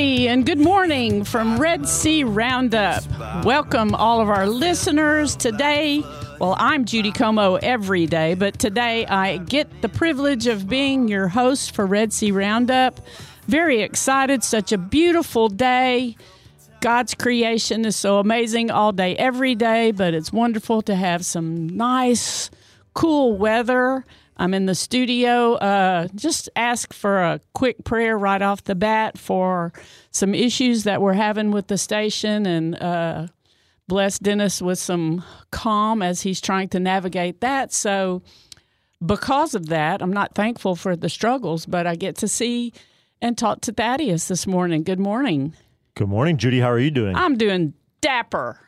Howdy and good morning from Red C Roundup. Welcome all of our listeners today. Well, I'm Judy Como every day, but today I get the privilege of being your host for Red C Roundup. Very excited, such a beautiful day. God's creation is so amazing all day, every day, but it's wonderful to have some nice, cool weather. I'm in the studio. Uh, just ask for a quick prayer right off the bat for some issues that we're having with the station and uh, bless Dennis with some calm as he's trying to navigate that. So, because of that, I'm not thankful for the struggles, but I get to see and talk to Thaddeus this morning. Good morning. Good morning, Judy. How are you doing? I'm doing dapper.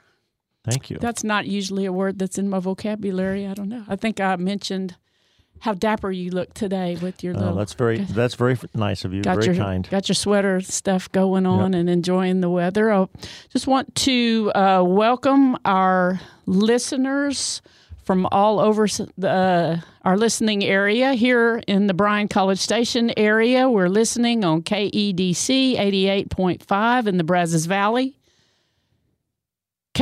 Thank you. That's not usually a word that's in my vocabulary. I don't know. I think I mentioned how dapper you look today with your Oh, little. that's very that's very nice of you. got very your kind. got your sweater stuff going on and enjoying the weather. I just want to uh, welcome our listeners from all over the, uh, our listening area here in the Bryan College Station area. We're listening on KEDC 88.5 in the Brazos Valley.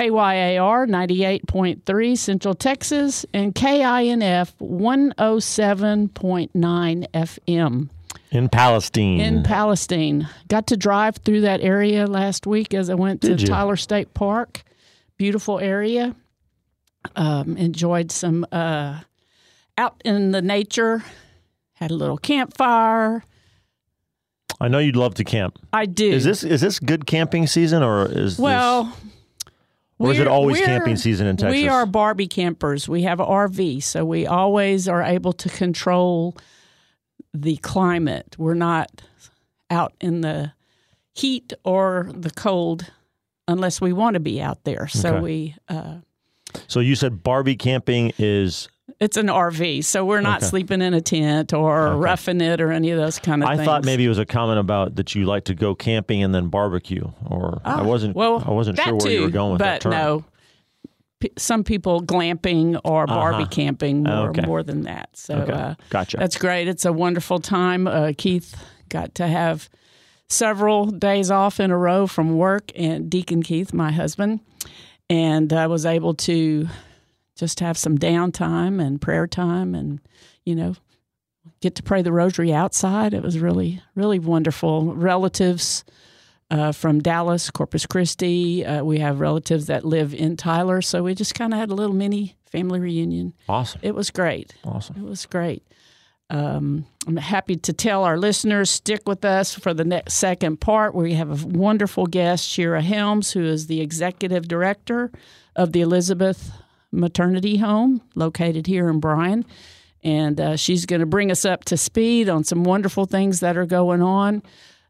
KYAR 98.3 Central Texas and KINF 107.9 FM In Palestine. in Palestine. Got to drive through that area last week as I went to you? Tyler State Park. Beautiful area. Um, enjoyed some uh, out in the nature. Had a little campfire. I know you'd love to camp. I do. Is this is this good camping season or is well? this, or is it always camping season in Texas? We are Barbie campers. We have an RV, so we always are able to control the climate. We're not out in the heat or the cold unless we want to be out there. So Okay. we uh, So you said Barbie camping is it's an RV, so we're not Okay. sleeping in a tent or roughing it or any of those kind of I things. I thought maybe it was a comment about that you like to go camping and then barbecue, or I wasn't. Ah, Well, I wasn't sure where too, you were going with but that term. no. P- some people glamping or Barbie Uh-huh. camping more, Okay. more than that. So Okay. uh, Gotcha. That's great. It's a wonderful time. Uh, Keith got to have several days off in a row from work, and Deacon Keith, my husband, and I was able to just have some downtime and prayer time, and you know, get to pray the rosary outside. It was really, really wonderful. Relatives. Uh, from Dallas, Corpus Christi. Uh, we have relatives that live in Tyler. So we just kind of had a little mini family reunion. awesome, It was great. awesome. It was great. Um, I'm happy to tell our listeners stick with us for the next second part. where We have a wonderful guest, Shira Helms, who is the executive director of the Elizabeth Maternity Home located here in Bryan. And uh, she's going to bring us up to speed on some wonderful things that are going on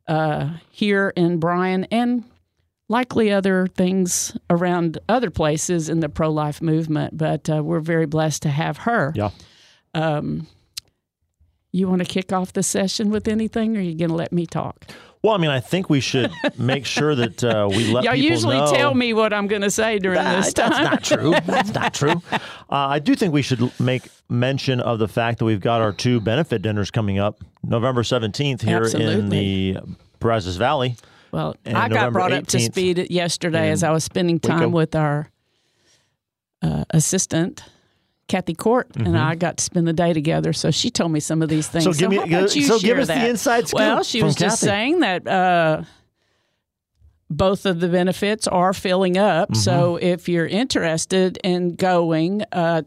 uh, here in Bryan and likely other things around other places in the pro life movement. But uh, we're very blessed to have her. Yeah. Um, you want to kick off the session with anything, or are you going to let me talk? Well, I mean, I think we should make sure that uh, we let Y'all people usually know. tell me what I'm going to say during That- this time. that's not true. That's not true. Uh, I do think we should make mention of the fact that we've got our two benefit dinners coming up November 17th here in the Brazos Valley. Well, I got November brought up to speed yesterday as I was spending time Waco. with our uh, assistant. Kathy Court and I got to spend the day together, so she told me some of these things. Mm-hmm. So give me- about you so give us the inside scoop Well, she was just saying that uh, both of the benefits are filling up. Mm-hmm. So if you're interested in going, uh,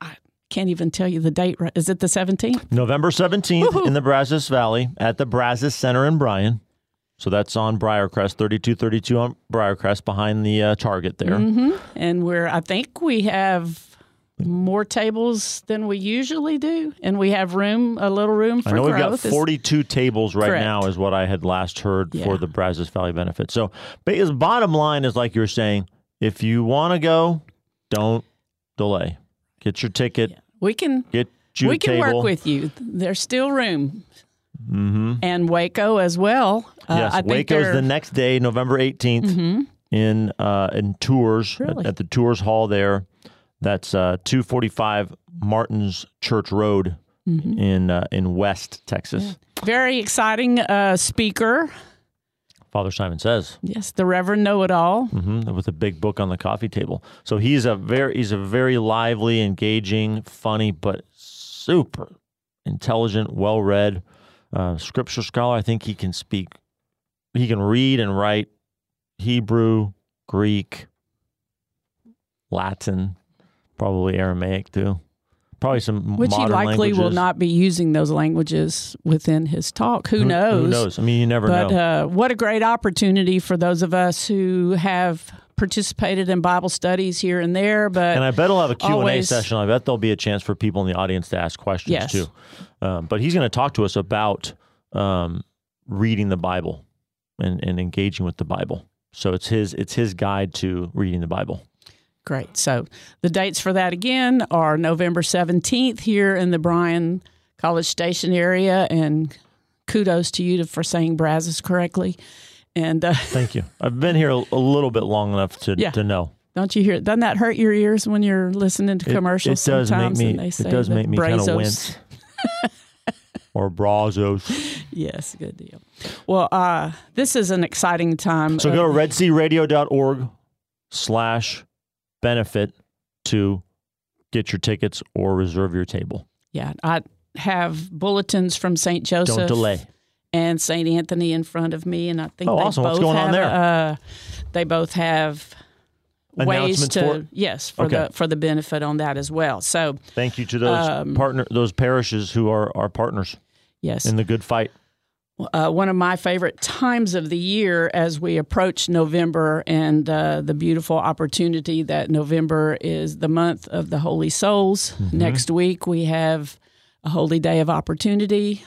I can't even tell you the date. Right? Is it the 17th? November 17th in the Brazos Valley at the Brazos Center in Bryan. So that's on Briarcrest, 3232 on Briarcrest behind the uh, Target there. Mm-hmm. And we're, I think we have more tables than we usually do, and we have room, a little room for I know we've got growth. Is- 42 tables right Correct. now, is what I had last heard Yeah. for the Brazos Valley benefit. So, but his bottom line is like you're saying, if you want to go, don't delay. Get your ticket. we can Get you we can table. work with you. There's still room, Mm-hmm. and Waco as well. Uh, yes, I think Waco's the next day, November 18th, in uh, in Tours at, at the Tours Hall there. That's uh, 245 Martins Church Road Mm-hmm. in uh, in West Texas. very exciting uh, speaker. Father Simon says. Yes, the Reverend Know It All. hmm with a big book on the coffee table. So he's a very he's a very lively, engaging, funny, but super intelligent, well read uh, scripture scholar. I think he can speak, he can read and write Hebrew, Greek, Latin, probably Aramaic too. Probably some Which he likely will not be using those languages within his talk. Who, knows? Who knows? I mean, you never But know. uh, what a great opportunity for those of us who have participated in Bible studies here and there. But and I bet he'll have a Q&A session. I bet there'll be a chance for people in the audience to ask questions Yes. too. Um, but he's going to talk to us about um, reading the Bible and, and engaging with the Bible. So it's his it's his guide to reading the Bible. Great. So the dates for that again are November 17th here in the Bryan College Station area. And kudos to you for saying Brazos correctly. And uh, Thank you. I've been here a, a little bit long enough to Yeah. to know. don't you hear? Doesn't that hurt your ears when you're listening to It- commercials? It, does make sometimes me and they say it does make me kind of wince. or Brazos. Yes, good deal. Well, uh, this is an exciting time. So go to redcradio.org slash benefit to get your tickets or reserve your table. Yeah, I have bulletins from St. Joseph. Don't delay. and St. Anthony in front of me, and I think Oh, they awesome. both What's going on have, there? Uh, they both have ways to for yes for Okay. the for the benefit on that as well. So Thank you to those Um, partner those parishes who are our partners yes, in the good fight. Uh, one of my favorite times of the year as we approach November and uh, the beautiful opportunity that November is the month of the Holy Souls. Mm-hmm. Next week we have a holy day of opportunity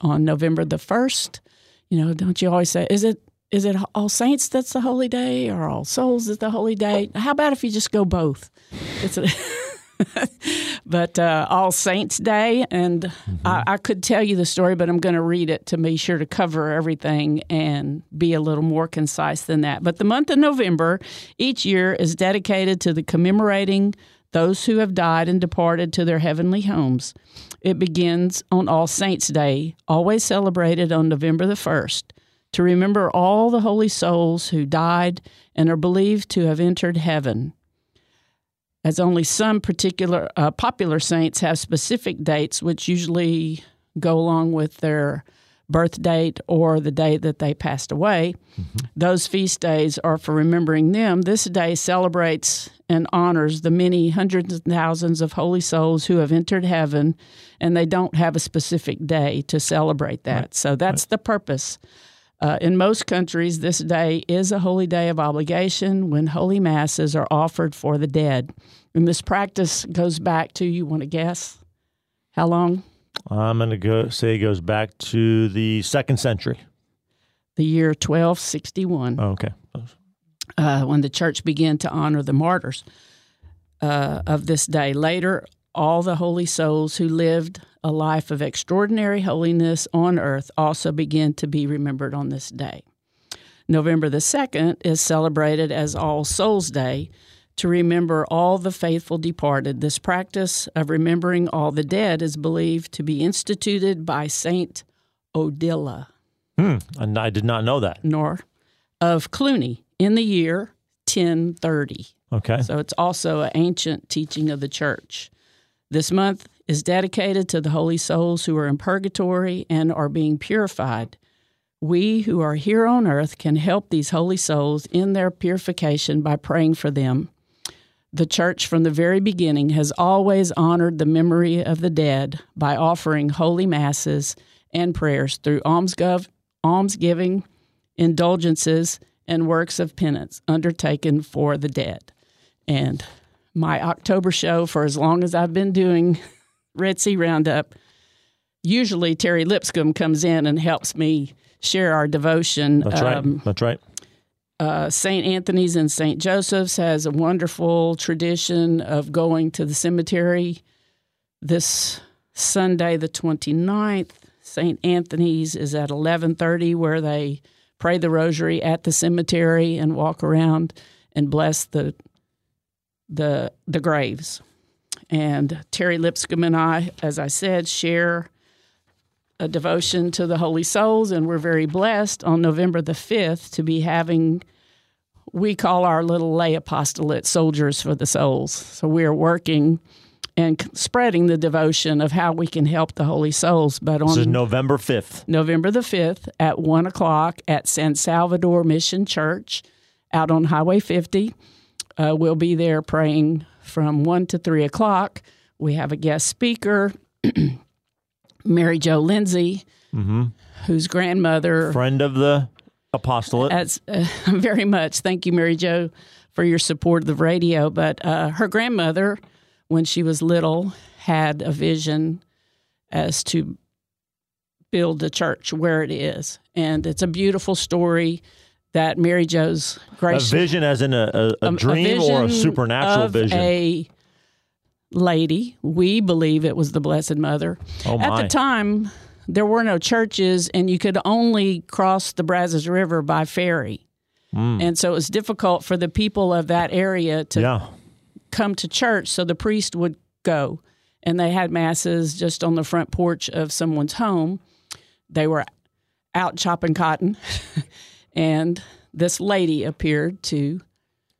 on November the first. You know, don't you always say, is it is it All Saints that's the holy day or All Souls is the holy day? How about if you just go both? It's a but uh, All Saints Day, and I, I could tell you the story, but I'm going to read it to be sure to cover everything and be a little more concise than that. But the month of November each year is dedicated to the commemorating those who have died and departed to their heavenly homes. It begins on All Saints Day, always celebrated on November the 1st, to remember all the holy souls who died and are believed to have entered heaven as only some particular uh, popular saints have specific dates, which usually go along with their birth date or the day that they passed away. Those feast days are for remembering them. This day celebrates and honors the many hundreds and thousands of holy souls who have entered heaven, and they don't have a specific day to celebrate that. So that's the purpose. Uh, in most countries, this day is a holy day of obligation when holy masses are offered for the dead. And this practice goes back to, you want to guess? How long? I'm going to go say it goes back to the second century. The year 1261, Oh, okay. uh, when the church began to honor the martyrs uh, of this day. Later, all the holy souls who lived a life of extraordinary holiness on earth also began to be remembered on this day. November the 2nd is celebrated as All Souls Day to remember all the faithful departed. This practice of remembering all the dead is believed to be instituted by Saint Odilo Hmm. And I did not know that. nor of Cluny in the year 1030. Okay. So it's also an ancient teaching of the church. This month is dedicated to the holy souls who are in purgatory and are being purified. We who are here on earth can help these holy souls in their purification by praying for them. The church from the very beginning has always honored the memory of the dead by offering holy masses and prayers through almsgov- almsgiving, indulgences, and works of penance undertaken for the dead. And my October show for as long as I've been doing Red C Roundup. Usually, Terry Lipscomb comes in and helps me share our devotion. That's right. Um, That's right. uh, St. Anthony's and St. Joseph's has a wonderful tradition of going to the cemetery this Sunday, the 29th. St. Anthony's is at 11:30 where they pray the rosary at the cemetery and walk around and bless the the the graves. And Terry Lipscomb and I, as I said, share a devotion to the Holy Souls, and we're very blessed on November the 5th to be having, we call our little lay apostolate Soldiers for the Souls. So we are working and spreading the devotion of how we can help the Holy Souls. But This is on November 5th. November the 5th at 1 o'clock at San Salvador Mission Church out on Highway 50. Uh, we'll be there praying from 1 to 3 o'clock. We have a guest speaker, Mary Jo Lindsay, whose grandmother, Friend of the apostolate. as uh, very much, thank you, Mary Jo, for your support of the radio. But uh, her grandmother, when she was little, had a vision as to build the church where it is. And it's a beautiful story that Mary Jo's a vision as in a, a, a um, dream or a supernatural vision. A lady, we believe it was the Blessed Mother. oh At the time, there were no churches, and you could only cross the Brazos River by ferry. And so it was difficult for the people of that area to yeah. come to church. So the priest would go, and they had masses just on the front porch of someone's home. They were out chopping cotton, and this lady appeared to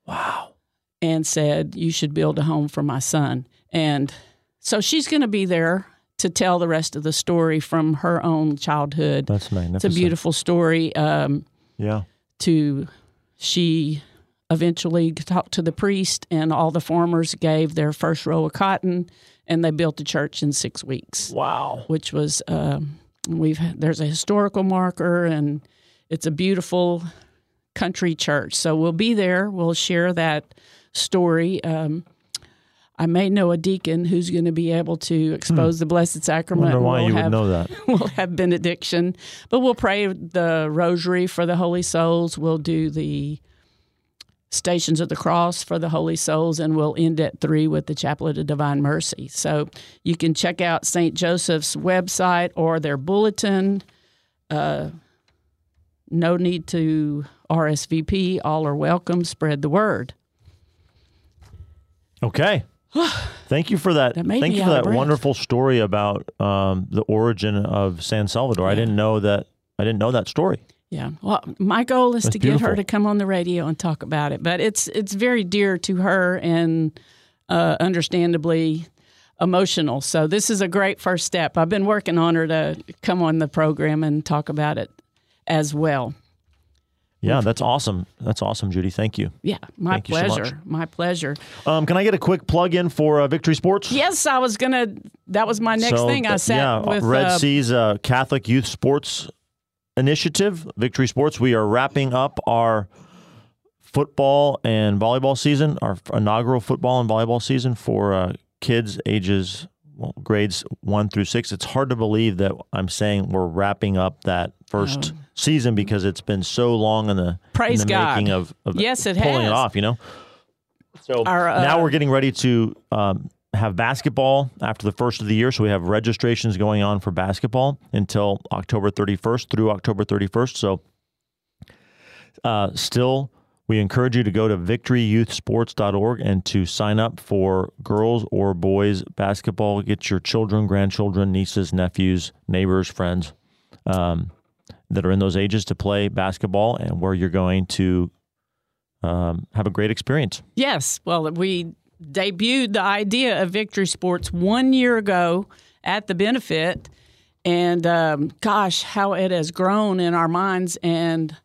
Wow. and said, You should build a home for my son. And so she's going to be there to tell the rest of the story from her own childhood. That's magnificent. It's a beautiful story. Um, Yeah. to she eventually talked to the priest, and all the farmers gave their first row of cotton, and they built the church in six weeks Wow. which was um, we've there's a historical marker and it's a beautiful country church. So we'll be there. We'll share that story. Um, I may know a deacon who's going to be able to expose the Blessed Sacrament. Hmm. Wonder why We'll you have, would know that. We'll have benediction, but we'll pray the rosary for the Holy Souls. We'll do the Stations of the Cross for the Holy Souls, and we'll end at three with the Chaplet of Divine Mercy. So you can check out St. Joseph's website or their bulletin. Uh, no need to RSVP. All are welcome. Spread the word. Okay. Thank you for that. That Thank you for that wonderful story about um, the origin of San Salvador. I didn't know that. I didn't know that story. Yeah. Well, my goal is That's to get her to come on the radio and talk about it, but it's it's very dear to her and uh, understandably emotional. So this is a great first step. I've been working on her to come on the program and talk about it as well. Yeah, that's awesome. That's awesome, Judy. Thank you. Yeah, my Thank you so pleasure. my pleasure. Um, can I get a quick plug in for uh, Victory Sports? Yes, I was gonna. That was my next So, thing. I sat yeah, with Red uh, C's uh, Catholic Youth Sports Initiative, Victory Sports. We are wrapping up our football and volleyball season, our inaugural football and volleyball season for uh, kids ages well, grades one through six. It's hard to believe that I'm saying we're wrapping up that first season because it's been so long in the, Oh. Praise in the God. making of, of Yes, it pulling has. it off. You know. So Our, uh, now we're getting ready to um, have basketball after the first of the year. So we have registrations going on for basketball until October 31st through October 31st. So uh, still, we encourage you to go to victoryyouthsports.org and to sign up for girls or boys basketball. Get your children, grandchildren, nieces, nephews, neighbors, friends um, that are in those ages to play basketball and where you're going to um, have a great experience. Yes. Well, we debuted the idea of Victory Sports one year ago at the benefit. And um, gosh, how it has grown in our minds and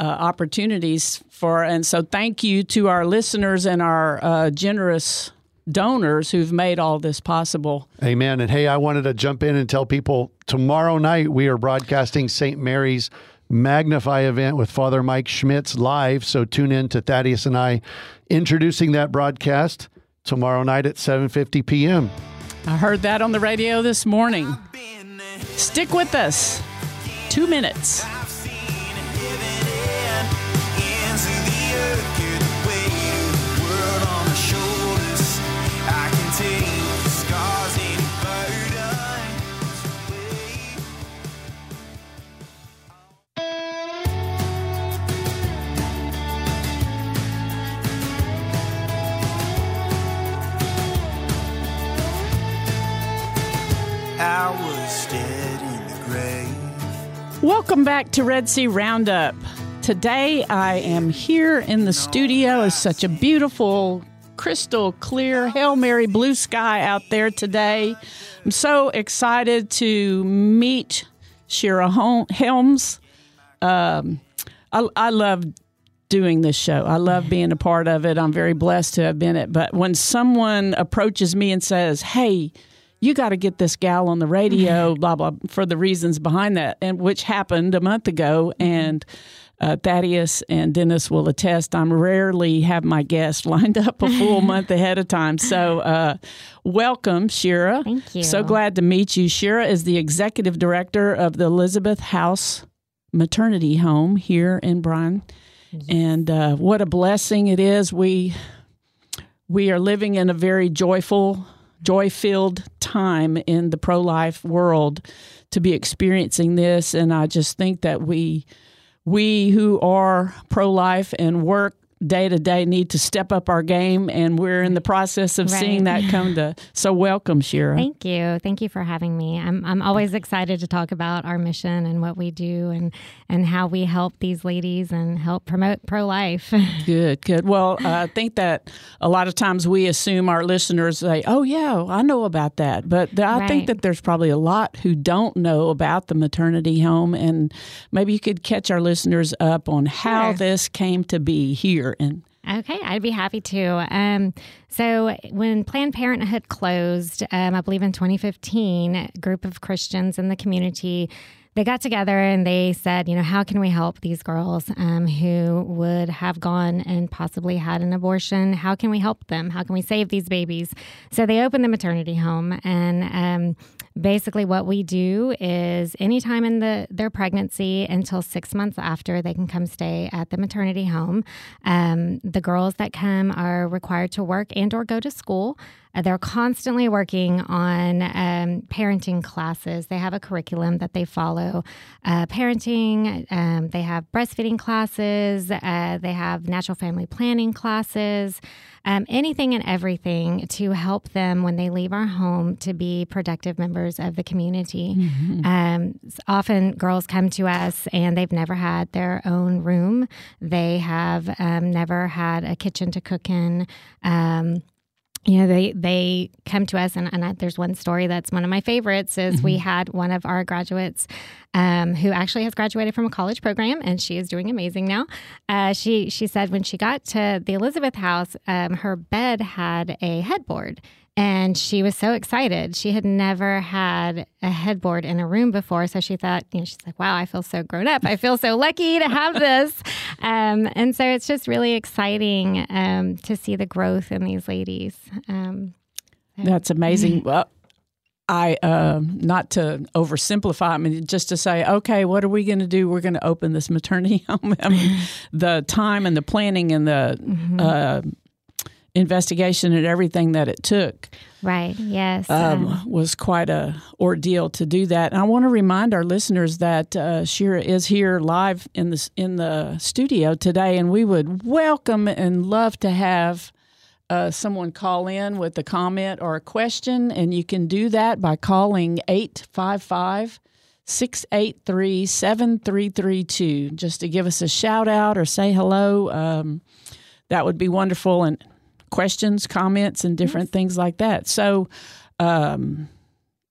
uh, opportunities for. And so, thank you to our listeners and our uh, generous donors who've made all this possible. Amen. And hey, I wanted to jump in and tell people tomorrow night we are broadcasting St. Mary's Magnify event with Father Mike Schmitz live. So tune in to Thaddeus and I introducing that broadcast. tomorrow night at 7:50 p.m. I heard that on the radio this morning. Stick with us. Two minutes. Welcome back to Red C Roundup. Today I am here in the studio. It's such a beautiful, crystal clear, Hail Mary blue sky out there today. I'm so excited to meet Shira Helms. Um, I, I love doing this show. I love being a part of it. I'm very blessed to have been it. But when someone approaches me and says, "Hey," you got to get this gal on the radio, blah, blah, for the reasons behind that, and which happened a month ago. And uh, Thaddeus and Dennis will attest. I'm rarely have my guests lined up a full month ahead of time. So, uh, welcome, Shira. Thank you. So glad to meet you. Shira is the executive director of the Elizabeth House Maternity Home here in Bryan. And uh, what a blessing it is. We we are living in a very joyful, joy filled time in the pro life world to be experiencing this. And I just think that we we who are pro life and work day to day need to step up our game and we're in the process of seeing that come to so welcome Shira. Thank you. Thank you for having me. I'm I'm always excited to talk about our mission and what we do and and how we help these ladies and help promote pro life. Good, good. Well, uh, I think that a lot of times we assume our listeners say, "Oh, yeah, I know about that," but th- I think that there's probably a lot who don't know about the maternity home, and maybe you could catch our listeners up on how Sure. this came to be here. And Okay, I'd be happy to. Um, so, when Planned Parenthood closed, um, I believe in 2015, a group of Christians in the community they got together and they said, you know, how can we help these girls um, who would have gone and possibly had an abortion? How can we help them? How can we save these babies? So they opened the maternity home, and um, basically what we do is anytime in the their pregnancy until six months after, they can come stay at the maternity home. Um, the girls that come are required to work and or go to school. Uh, They're constantly working on um, parenting classes. They have a curriculum that they follow. Uh, parenting, um, they have breastfeeding classes, uh, they have natural family planning classes, um, anything and everything to help them when they leave our home to be productive members of the community. Um, s- often girls come to us and they've never had their own room, they have um, never had a kitchen to cook in. You know they they come to us and, and I, there's one story that's one of my favorites is we had one of our graduates um, who actually has graduated from a college program and she is doing amazing now. Uh, she she said when she got to the elizabeth house um, her bed had a headboard and she was so excited. She had never had a headboard in a room before. So she thought, you know, she's like, wow, I feel so grown up. I feel so lucky to have this. Um, and so it's just really exciting um, to see the growth in these ladies. Um, that's amazing. Well, I um, not to oversimplify. I mean, just to say, okay, what are we going to do? We're going to open this maternity home. I mean, the time and the planning and the uh, investigation and everything that it took right. Yes. um, was quite a ordeal to do that. And I want to remind our listeners that uh, Shira is here live in the in the studio today, and we would welcome and love to have. Uh, someone call in with a comment or a question, and you can do that by calling 855 683 7332 just to give us a shout out or say hello. Um, that would be wonderful. And questions, comments, and different things like that. So, um,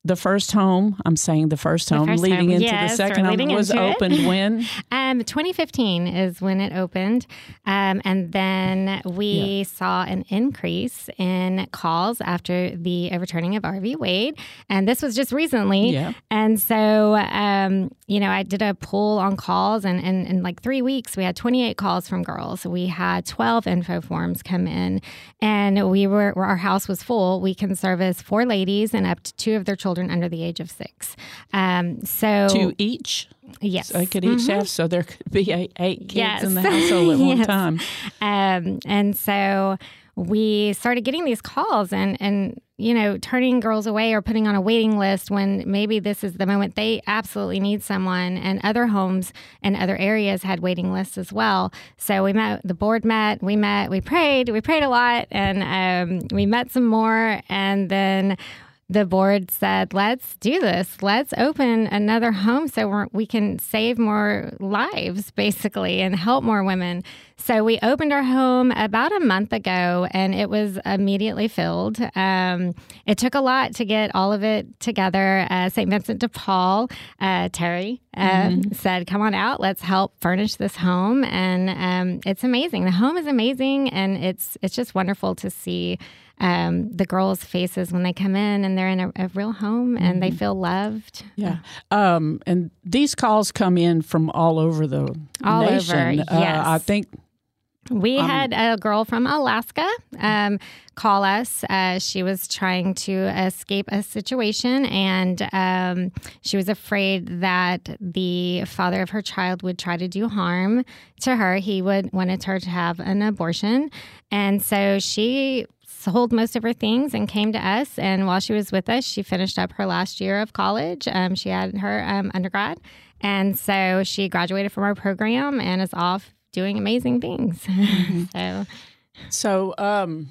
the first home, I'm saying the first home, first leading home, into yes, the 2nd home, was into it. opened when? Um, 2015 is when it opened, um, and then we saw an increase in calls after the overturning of Roe v. Wade, and this was just recently. Yeah. And so, um, you know, I did a poll on calls, and, and in like three weeks, we had 28 calls from girls. We had 12 info forms come in, and we were our house was full. We can service four ladies and up to two of their children under the age of six. Um, so to each. yes, So they could each have, so there could be eight, eight kids Yes. in the household at one time. Um, and so we started getting these calls and, and, you know, turning girls away or putting on a waiting list when maybe this is the moment they absolutely need someone. And other homes and other areas had waiting lists as well. So we met, the board met, we met, we prayed, we prayed a lot, and um, we met some more. And then the board said, let's do this. Let's open another home so we're, we can save more lives, basically, and help more women. So we opened our home about a month ago and it was immediately filled. Um, it took a lot to get all of it together. Uh, St. Vincent de Paul, uh, Terry, uh, said, come on out, let's help furnish this home. And um, it's amazing. The home is amazing and it's, it's just wonderful to see um, the girls' faces when they come in and they're in a, a real home and they feel loved. Yeah. Um, and these calls come in from all over the All over, nation. Uh, yes. I think We had a girl from Alaska um, call us. Uh, she was trying to escape a situation and um, she was afraid that the father of her child would try to do harm to her. He would wanted her to have an abortion. And so she sold most of her things and came to us. And while she was with us, she finished up her last year of college. Um, she had her um, undergrad. And so she graduated from our program and is off doing amazing things. so, so. Um,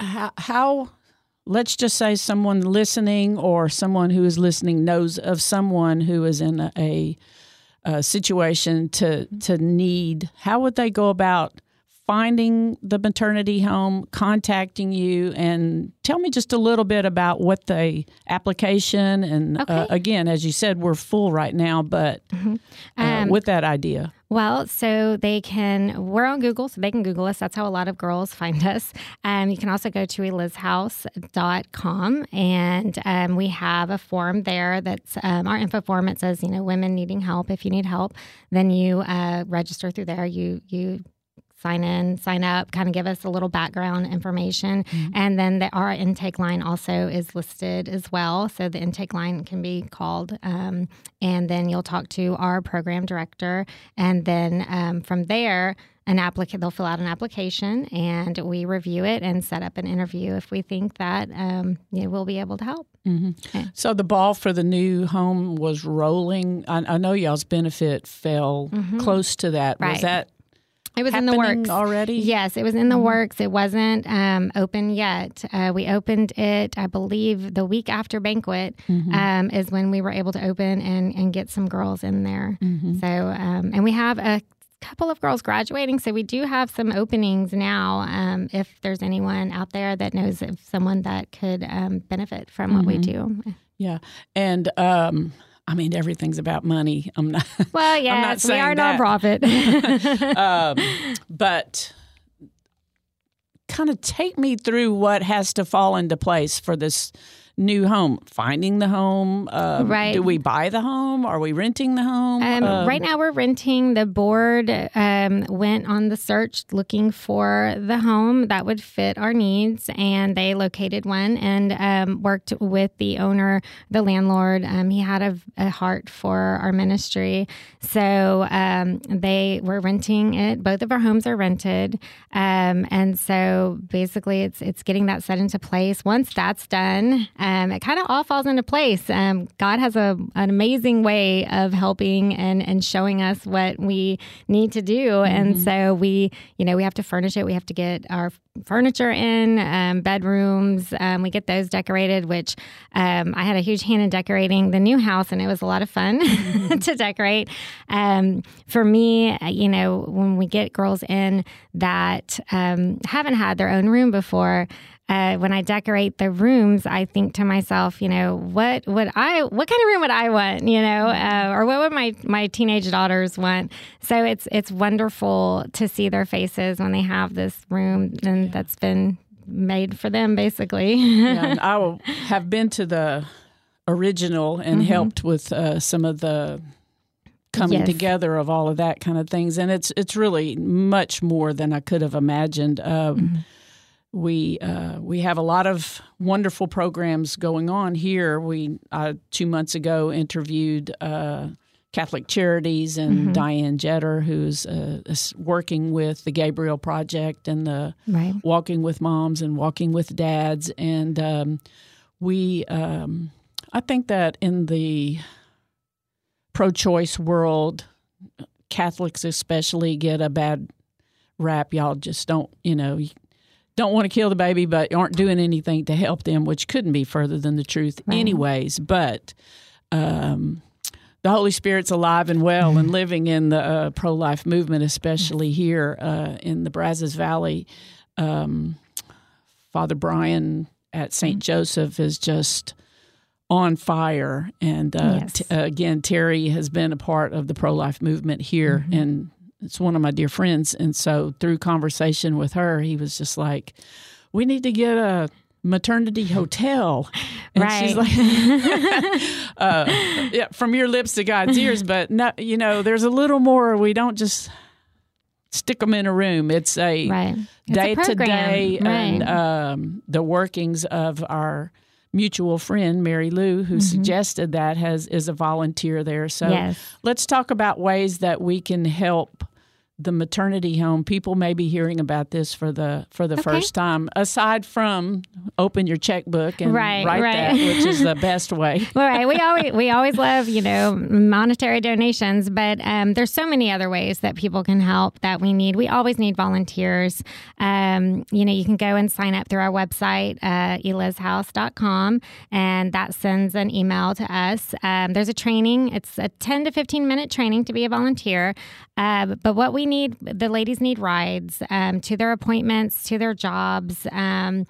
how, how? Let's just say someone listening or someone who is listening knows of someone who is in a, a, a situation to to need. How would they go about? Finding the maternity home, contacting you, and tell me just a little bit about what the application and uh, again, as you said, we're full right now, but uh, Um, with that idea, well, so they can, we're on Google, so they can Google us. That's how a lot of girls find us. Um, you can also go to elizhouse.com and um, we have a form there that's um, our info form. It says, you know, women needing help. If you need help, then you uh, register through there. You, you, sign in, sign up, kind of give us a little background information. And then the, our intake line also is listed as well. So the intake line can be called. Um, and then you'll talk to our program director. And then um, from there, an applicant, they'll fill out an application and we review it and set up an interview if we think that um, you know, we'll be able to help. so the ball for the new home was rolling. I, I know y'all's benefit fell close to that. Was Mm-hmm. That It was in the works already? Yes, it was in the works. It wasn't um, open yet. Uh, we opened it, I believe, the week after banquet um, is when we were able to open and, and get some girls in there. So, um, and we have a couple of girls graduating, so we do have some openings now. Um, if there's anyone out there that knows of someone that could um, benefit from what we do. Yeah, and um, I mean everything's about money. I'm not. Well, I'm not we are that. nonprofit. um, but kind of take me through what has to fall into place for this new home finding the home uh, Right. do we buy the home are we renting the home Um, Uh, right now, we're renting. The board um, went on the search looking for the home that would fit our needs, and they located one and um, worked with the owner, the landlord. Um, he had a, a heart for our ministry, so um, they were renting it. Both of our homes are rented, um, and so basically, it's it's getting that set into place. Once that's done, um, it kind of all falls into place. Um, God has a an amazing way of helping and and showing us what we need to do, and so we you know we have to furnish it. We have to get our furniture in, um, bedrooms. Um, we get those decorated, which um, I had a huge hand in decorating the new house, and it was a lot of fun to decorate. Um, for me, uh, you know, when we get girls in that um, haven't had their own room before, uh, when I decorate the rooms, I think to myself, you know, what would I, what kind of room would I want, you know, uh, or what would my my teenage daughters want? So it's it's wonderful to see their faces when they have this room and that's been made for them, basically. Yeah, I will- have been to the original and helped with uh, some of the coming Yes. together of all of that kind of things, and it's it's really much more than I could have imagined. Um, We uh, we have a lot of wonderful programs going on here. We uh, two months ago interviewed. Uh, Catholic Charities and Diane Jetter, who's uh, working with the Gabriel Project and the right. walking with moms and walking with dads and um, we um, i think that in the pro-choice world catholics especially get a bad rap y'all just don't you know don't want to kill the baby but aren't doing anything to help them which couldn't be further than the truth anyways but um, the Holy Spirit's alive and well and living in the uh, pro life movement, especially here uh, in the Brazos Valley. Um, Father Brian at saint Joseph is just on fire. And uh, Yes. t- again, Terry has been a part of the pro life movement here, and it's one of my dear friends. And so, through conversation with her, he was just like, We need to get a maternity hotel. And she's Right. like, uh, yeah, from your lips to God's ears. But no, you know, there's a little more. We don't just stick them in a room. It's a Right. It's a day to day and Right. um, the workings of our mutual friend Mary Lou, who mm-hmm. suggested that, has is a volunteer there. So Yes. let's talk about ways that we can help the maternity home. People may be hearing about this for the for the first time. Aside from open your checkbook and Right, write right. that, which is the best way. Well, right. We always we always love you know monetary donations, but um, there's so many other ways that people can help that we need. We always need volunteers. Um, you know, you can go and sign up through our website, uh, elizhouse.com, and that sends an email to us. Um, there's a training. It's a 10 to 15 minute training to be a volunteer. Uh, but what we need, the ladies need rides um, to their appointments, to their jobs. Um,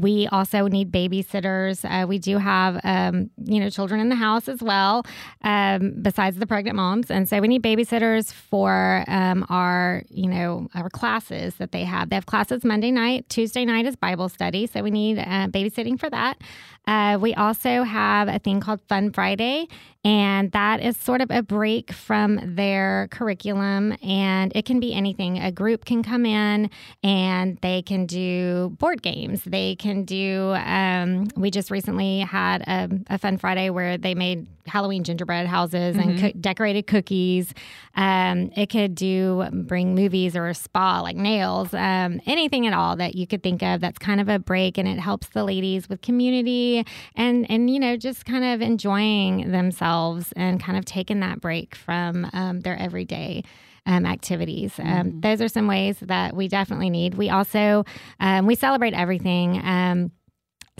we also need babysitters. Uh, we do have, um, you know, children in the house as well, um, besides the pregnant moms, and so we need babysitters for um, our, you know, our classes that they have. They have classes Monday night, Tuesday night is Bible study, so we need uh, babysitting for that. Uh, we also have a thing called Fun Friday, and that is sort of a break from their curriculum. And it can be anything. A group can come in and they can do board games. They can do, um, we just recently had a, a Fun Friday where they made Halloween gingerbread houses and coo- decorated cookies. Um, it could do bring movies or a spa like nails, um, anything at all that you could think of that's kind of a break and it helps the ladies with community and and you know just kind of enjoying themselves and kind of taking that break from um, their everyday um, activities. Um, those are some ways that we definitely need. We also um, we celebrate everything.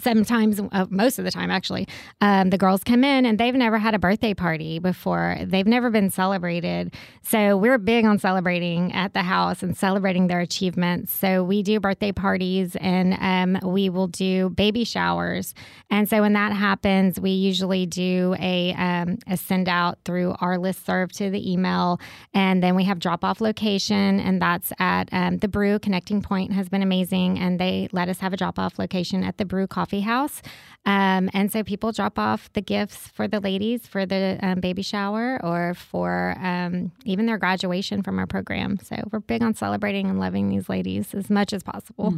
Sometimes uh, most of the time actually um, the girls come in and they've never had a birthday party before. They've never been celebrated. So we're big on celebrating at the house and celebrating their achievements. So we do birthday parties and um, we will do baby showers. And so when that happens we usually do a, um, a send out through our list serve to the email. And then we have drop off location and that's at um, the brew connecting point has been amazing and they let us have a drop off location at the brew coffee house um, and so people drop off the gifts for the ladies for the um, baby shower or for um, even their graduation from our program so we're big on celebrating and loving these ladies as much as possible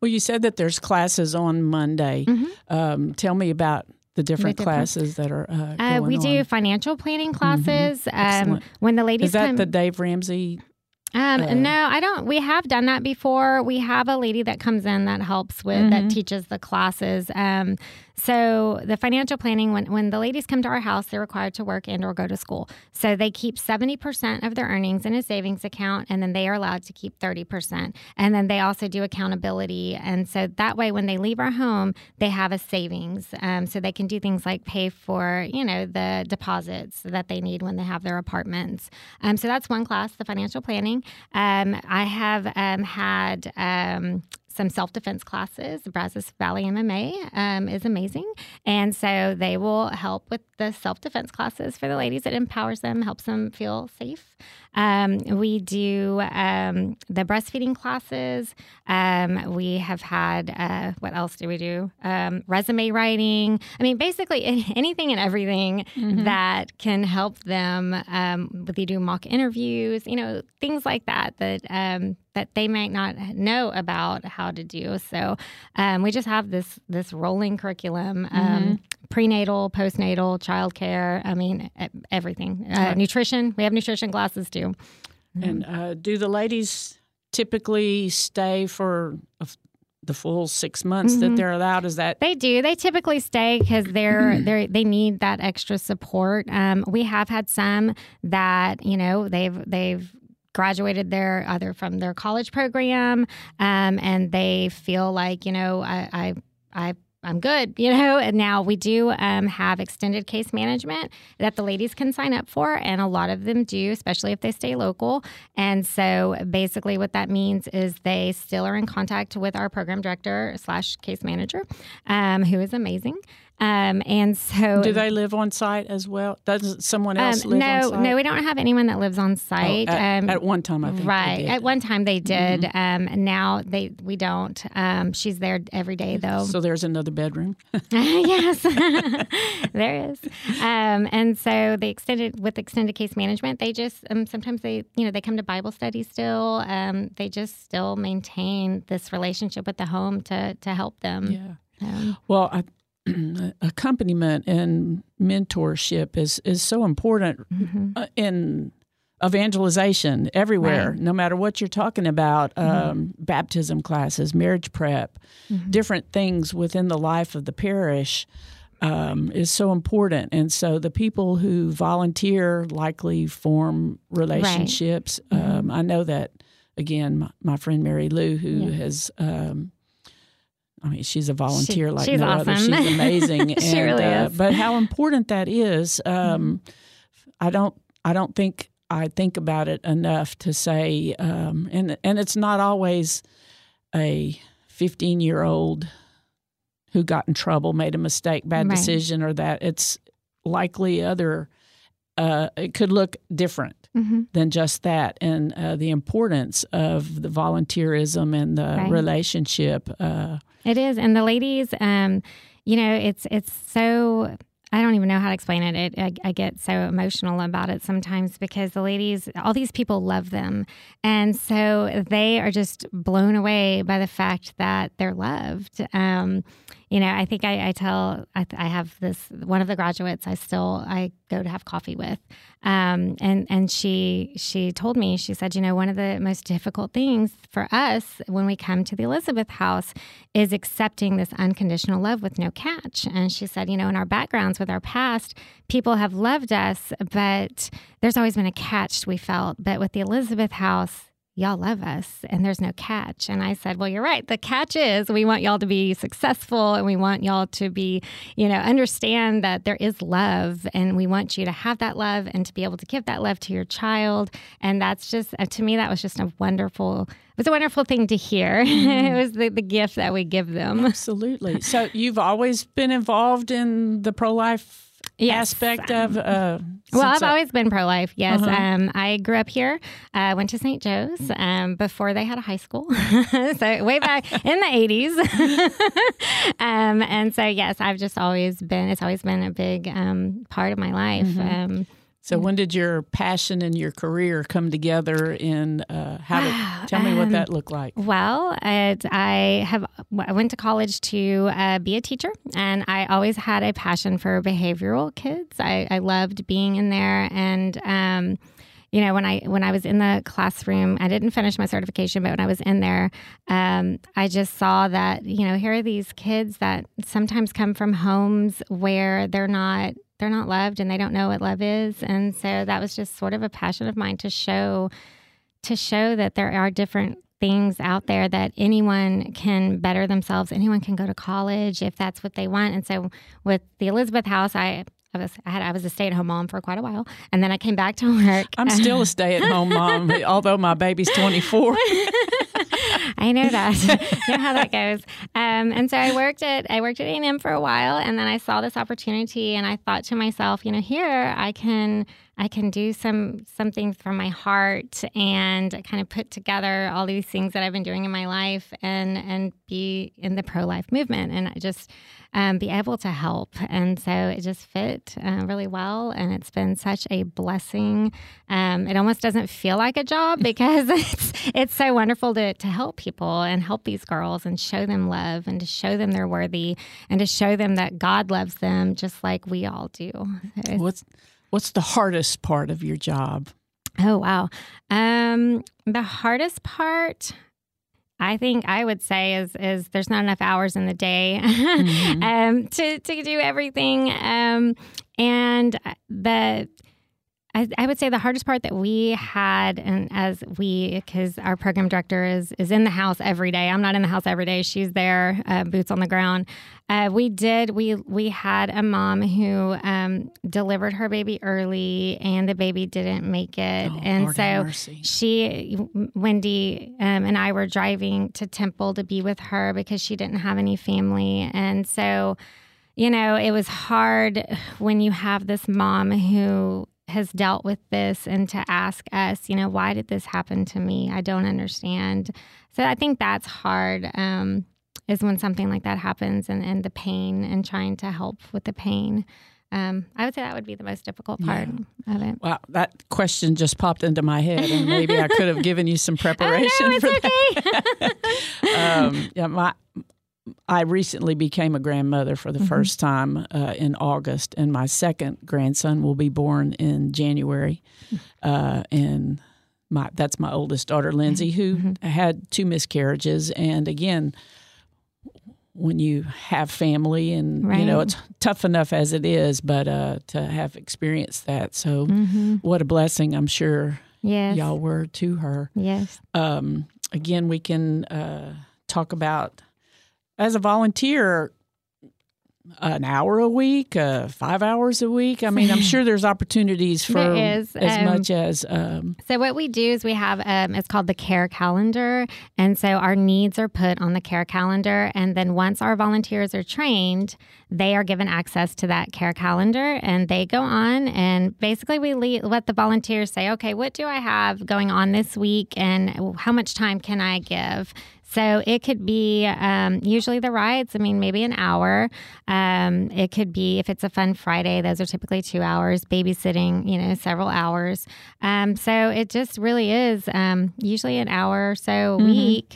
Well, you said that there's classes on Monday. Um, tell me about the different Mm-hmm. different- classes that are uh, uh, we do on. financial planning classes um, when the ladies Is that come the Dave Ramsey? Um, Uh, no, I don't. We have done that before. We have a lady that comes in that helps with Mm-hmm. that teaches the classes. Um, so the financial planning, when when the ladies come to our house, they're required to work and or go to school. So they keep seventy percent of their earnings in a savings account, and then they are allowed to keep thirty percent. And then they also do accountability, and so that way, when they leave our home, they have a savings, um, so they can do things like pay for you know the deposits that they need when they have their apartments. Um, so that's one class, the financial planning. Um, I have um, had um, some self defense classes. Brazos Valley MMA um, is amazing. And so they will help with the self defense classes for the ladies. It empowers them, helps them feel safe. Um, we do um, the breastfeeding classes. Um, we have had, uh, what else do we do? Um, resume writing. I mean, basically anything and everything that can help them. Um, they do mock interviews, you know, things like that that um, that they might not know about how to do. So um, we just have this this rolling curriculum. Um, Prenatal, postnatal, childcare. I mean, everything. Uh, nutrition. We have nutrition classes too. And uh, do the ladies typically stay for the full six months that they're allowed? Is that They do. They typically stay because they're they they need that extra support. Um, we have had some that you know they've they've graduated their either from their college program um, and they feel like you know I I. I I'm good, you know. And now we do um, have extended case management that the ladies can sign up for, and a lot of them do, especially if they stay local. And so, basically, what that means is they still are in contact with our program director slash case manager, um, who is amazing. Um, and so, do they live on site as well? Does someone um, else live on no, site? no, we don't have anyone that lives on Oh, site. at, um, at one time, I think. Right. Mm-hmm. At one time they did. Um, and now they we don't. Um, she's there every day though. So there's another bedroom. yes, there is. Um, and so they extended with extended case management. They just um, sometimes they you know they come to Bible study still. Um, they just still maintain this relationship with the home to to help them. yeah. Um, Well, I, accompaniment and mentorship is is so important Mm-hmm. uh, in evangelization everywhere. Right. No matter what you're talking about, um, baptism classes, marriage prep, different things within the life of the parish. Um, is so important, and so the people who volunteer likely form relationships. Um, I know that again. My, my friend Mary Lou, who has um, I mean, she's a volunteer She- like no other. She's amazing. She and, really uh, is. But how important that is, um, I don't. I don't think I think about it enough to say. Um, and and it's not always a fifteen year old who got in trouble, made a mistake, bad Right. decision, or that. It's likely other. Uh, it could look different mhm. than just that, and uh, the importance of the volunteerism and the Right. relationship. Uh, It is, and the ladies, um, you know, it's it's so. I don't even know how to explain it. it I, I get so emotional about it sometimes because the ladies, all these people love them, and so they are just blown away by the fact that they're loved. Um, you know, I think I, I tell I, I have this one of the graduates I still I go to have coffee with, um, and and she she told me she said you know one of the most difficult things for us when we come to the Elizabeth House is accepting this unconditional love with no catch, and she said you know in our backgrounds with our past people have loved us, but there's always been a catch we felt, but with the Elizabeth House y'all love us and there's no catch. And I said, well, you're right. The catch is we want y'all to be successful and we want y'all to be, you know, understand that there is love and we want you to have that love and to be able to give that love to your child. And that's just, uh, to me, that was just a wonderful, it was a wonderful thing to hear. it was the, the gift that we give them. Absolutely. So you've always been involved in the pro life Yes. aspect of. Uh, Well, I've I- always been pro life. Yes, Uh-huh. um, I grew up here. Uh, went to St. Joe's um, before they had a high school, so way back in the eighties. um, and so, yes, I've just always been. It's always been a big um, part of my life. Mm-hmm. Um, so when did your passion and your career come together? In uh, how did tell me what Um, that looked like? Well, I have I went to college to uh, be a teacher, and I always had a passion for behavioral kids. I, I loved being in there, and um, you know when I when I was in the classroom, I didn't finish my certification, but when I was in there, um, I just saw that you know here are these kids that sometimes come from homes where they're not they're not loved and they don't know what love is, and so that was just sort of a passion of mine to show to show that there are different things out there that anyone can better themselves. Anyone can go to college if that's what they want. And so with the Elizabeth House, I I was I had I was a stay at home mom for quite a while, and then I came back to work. I'm still a stay at home mom, although my baby's 24. I know that. you know how that goes. Um, and so I worked at I worked at A&M for a while, and then I saw this opportunity, and I thought to myself, you know, here I can I can do some something from my heart and kind of put together all these things that I've been doing in my life and and be in the pro life movement and just um, be able to help. And so it just fit uh, really well, and it's been such a blessing. Um, it almost doesn't feel like a job because it's it's so wonderful to to help people and help these girls and show them love and to show them they're worthy and to show them that God loves them just like we all do. So What's What's the hardest part of your job? Oh wow. Um, the hardest part I think I would say is is there's not enough hours in the day Mm-hmm. um, to to do everything. Um, and the I, I would say the hardest part that we had, and as we, because our program director is is in the house every day. I'm not in the house every day. She's there, uh, boots on the ground. Uh, we did. We we had a mom who um, delivered her baby early, and the baby didn't make it, Oh, and Lord so she wendy um, and i were driving to temple to be with her because she didn't have any family and so you know it was hard when you have this mom who has dealt with this and to ask us you know why did this happen to me? I don't understand. So i think that's hard um, is when something like that happens and, and the pain and trying to help with the pain. Um, i would say that would be the most difficult part of it. Wow, that question just popped into my head, and maybe I could have given you some preparation oh, no, for okay. that. Um, yeah, my I recently became a grandmother for the first time uh, in August, and my second grandson will be born in January. Uh, and my that's my oldest daughter, Lindsay, who had two miscarriages, and again. When you have family, and you know it's tough enough as it is, but uh, to have experienced that, so Mm-hmm. what a blessing! I'm sure yes y'all were to her yes um, again, we can uh, talk about as a volunteer an hour a week, uh, five hours a week. I mean, I'm sure there's opportunities for is, as um, much as um, So what we do is we have um, it's called the care calendar, and so our needs are put on the care calendar, and then once our volunteers are trained, they are given access to that care calendar, and they go on and basically we le- let the volunteers say, okay, what do I have going on this week, and how much time can I give? So it could be um, usually the rides. I mean, maybe an hour. Um, it could be if it's a fun Friday; those are typically two hours. Babysitting, you know, several hours. Um, so it just really is um, usually an hour or so a week.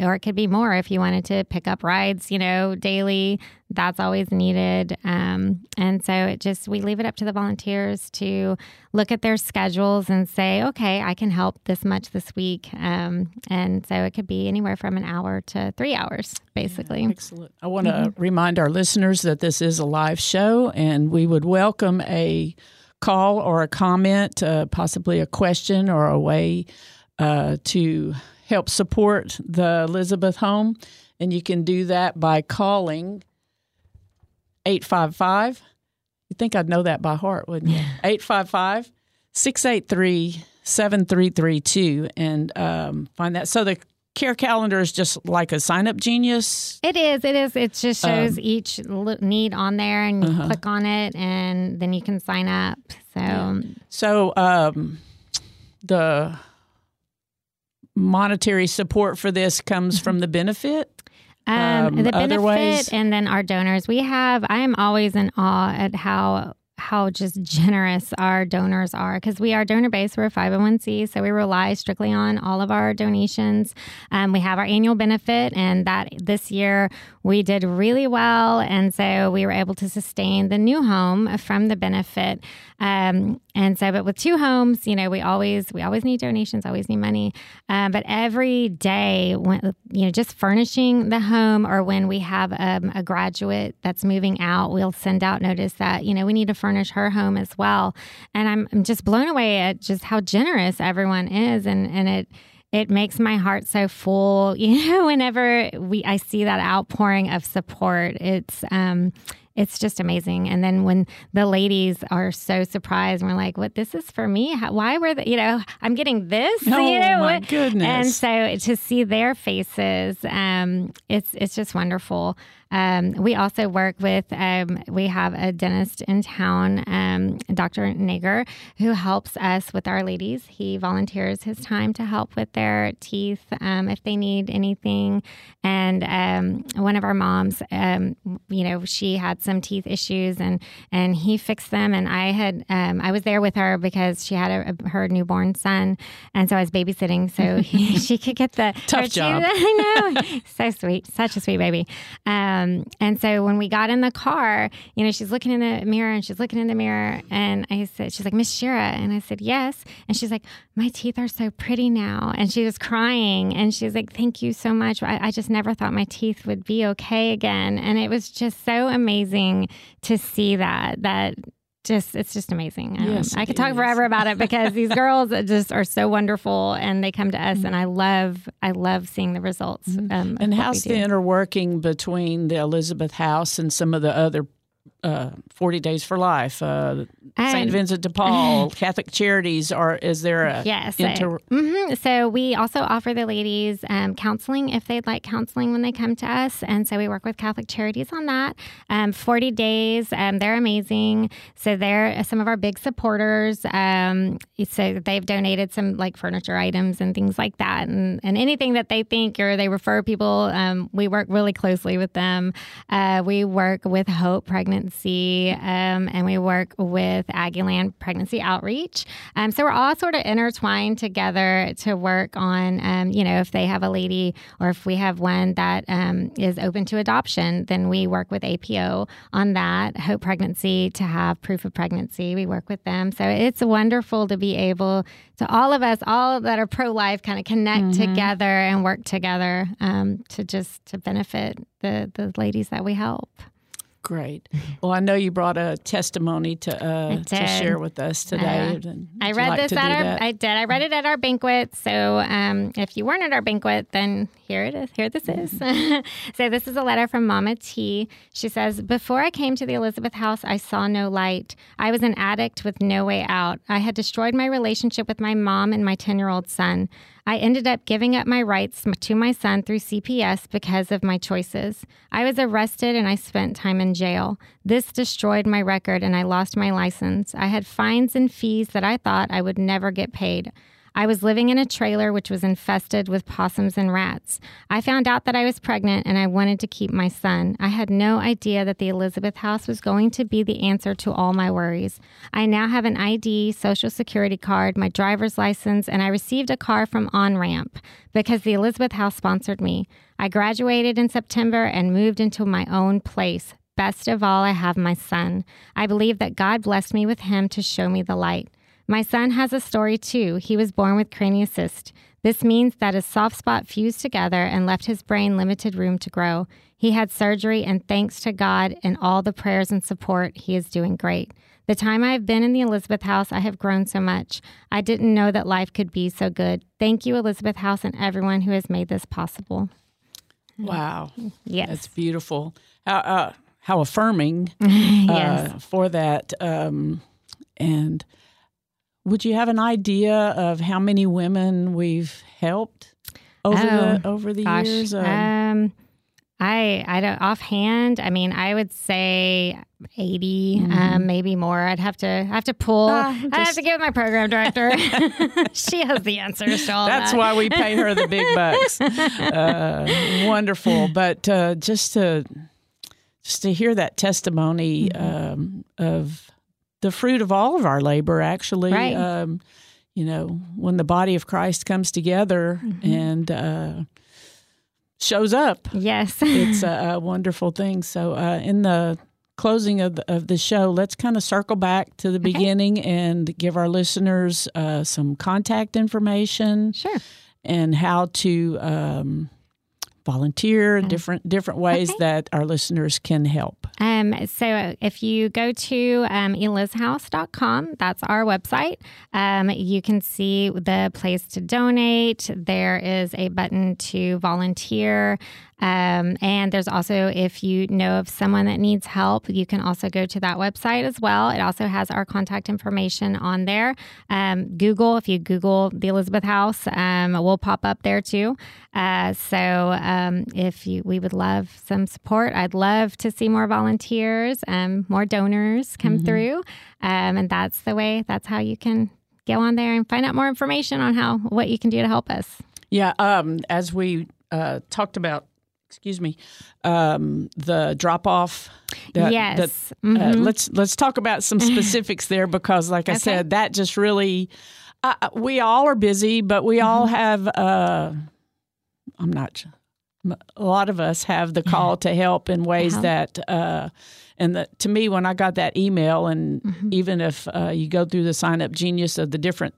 Or it could be more if you wanted to pick up rides, you know, daily. That's always needed. Um, and so it just, we leave it up to the volunteers to look at their schedules and say, okay, I can help this much this week. Um, and so it could be anywhere from an hour to three hours, basically. excellent. I want to remind our listeners that this is a live show, and we would welcome a call or a comment, uh, possibly a question or a way uh, to help support the Elizabeth home. And you can do that by calling 855. You think I'd know that by heart, wouldn't you? 855 683 7332 and um, find that. So the care calendar is just like a SignUpGenius. It is. It is. It just shows each need on there, and you click on it, and then you can sign up. So So um, the monetary support for this comes from the benefit. Um, Um, the benefit and then our donors. We have. I am always in awe at how how just generous our donors are because we are donor based. We're a 501c, so we rely strictly on all of our donations. Um, we have our annual benefit, and that this year we did really well, and so we were able to sustain the new home from the benefit. Um, and so, but with two homes, you know, we always we always need donations, always need money. Um, but every day, when you know, just furnishing the home, or when we have um, a graduate that's moving out, we'll send out notice that you know we need to furnish her home as well. And I'm, I'm just blown away at just how generous everyone is, and and it it makes my heart so full you know whenever we i see that outpouring of support it's um it's just amazing. And then when the ladies are so surprised, and we're like, "What? This is for me? How, why were the, you know I'm getting this? Oh, you know, my what?" goodness. And so to see their faces, um, it's it's just wonderful. Um, we also work with, um, we have a dentist in town, um, Dr. Nager, who helps us with our ladies. He volunteers his time to help with their teeth um, if they need anything. And um, one of our moms, um, you know, she had some teeth issues and, and he fixed them. And I had, um, I was there with her because she had a, her newborn son. And so I was babysitting so he, she could get the Tough her teeth- job. I know. so sweet. Such a sweet baby. Um, and so when we got in the car, you know, she's looking in the mirror and she's looking in the mirror. And I said, she's like, Miss Shira. And I said, yes. And she's like, my teeth are so pretty now. And she was crying. And she's like, thank you so much. I, I just never thought my teeth would be okay again. And it was just so amazing to see that, that just it's just amazing. Um, Yes, I could talk is. forever about it because these girls just are so wonderful and they come to us and I love I love seeing the results. Um, Mm-hmm. And how's the interworking between the Elizabeth House and some of the other uh, 40 Days for Life, uh, St. Vincent de Paul, Catholic Charities? Or is there a Yes. inter- hmm So we also offer the ladies um, counseling if they'd like counseling when they come to us. And so we work with Catholic Charities on that. Um, 40 days, um, they're amazing. So they're some of our big supporters. Um, so they've donated some like furniture items and things like that. And, and anything that they think or they refer people, um, we work really closely with them. Uh, we work with Hope Pregnancy um, and we work with Aggieland Pregnancy Outreach. Um, so we're all sort of intertwined together to work on, um, you know, if they have a lady or if we have one that um, is open to adoption, then we work with APO on that. Hope Pregnancy to have proof of pregnancy, we work with them. So it's wonderful to be able to all of us, all that are pro life, kind of connect together and work together um, to just to benefit the the ladies that we help. Great. Well, I know you brought a testimony to uh, to share with us today. Uh, I read like this at our. that? I did. I read it at our banquet. So um, if you weren't at our banquet, then here it is. Here this is. so this is a letter from Mama T. She says, "Before I came to the Elizabeth House, I saw no light. I was an addict with no way out. I had destroyed my relationship with my mom and my ten-year-old son. I ended up giving up my rights to my son through CPS because of my choices. I was arrested and I spent time in jail. This destroyed my record and I lost my license. I had fines and fees that I thought I would never get paid. I was living in a trailer which was infested with possums and rats. I found out that I was pregnant and I wanted to keep my son. I had no idea that the Elizabeth House was going to be the answer to all my worries. I now have an ID, social security card, my driver's license, and I received a car from OnRamp because the Elizabeth House sponsored me. I graduated in September and moved into my own place. Best of all, I have my son. I believe that God blessed me with him to show me the light. My son has a story too. He was born with craniocyst. This means that his soft spot fused together and left his brain limited room to grow. He had surgery, and thanks to God and all the prayers and support, he is doing great. The time I have been in the Elizabeth House, I have grown so much. I didn't know that life could be so good. Thank you, Elizabeth House, and everyone who has made this possible. wow, Yes. that's beautiful. How uh, how affirming yes. uh, for that. Um, and would you have an idea of how many women we've helped over the over the Gosh. years? Um, Um, I I don't offhand. I mean, I would say 80 um, maybe more. I'd have to have to pull. Ah, I'd have to give it my program director. she has the answers to all That's that. why we pay her the big bucks. Uh, wonderful, but uh, just to just to hear that testimony Mm-hmm. um, of the fruit of all of our labor, actually, Right. um, you know, when the body of Christ comes together Mm-hmm. and uh, shows up, Yes. it's a, a wonderful thing. So, uh, in the closing of the, of the show, let's kind of circle back to the beginning and give our listeners uh, some contact information sure. and how to um, volunteer, different different ways that our listeners can help. Um, so if you go to um, elizhouse.com, that's our website, um, you can see the place to donate. There is a button to volunteer. Um, and there's also, if you know of someone that needs help, you can also go to that website as well. It also has our contact information on there. Um, Google, if you Google the Elizabeth House, um, will pop up there too. Uh, so um, if you, we would love some support. I'd love to see more volunteers, um, more donors come through, um, and that's the way. That's how you can go on there and find out more information on how what you can do to help us. Yeah, um, as we uh, talked about, excuse me, um, the drop off. Yes. Mm-hmm. uh, let's let's talk about some specifics there because, like I Okay. said, that just really. Uh, we all are busy, but we Mm-hmm. all have. Uh, I'm not. A lot of us have the call to help in ways Uh-huh. that. Uh, and the, to me, when I got that email, and Mm-hmm. even if uh, you go through the SignUpGenius of the different,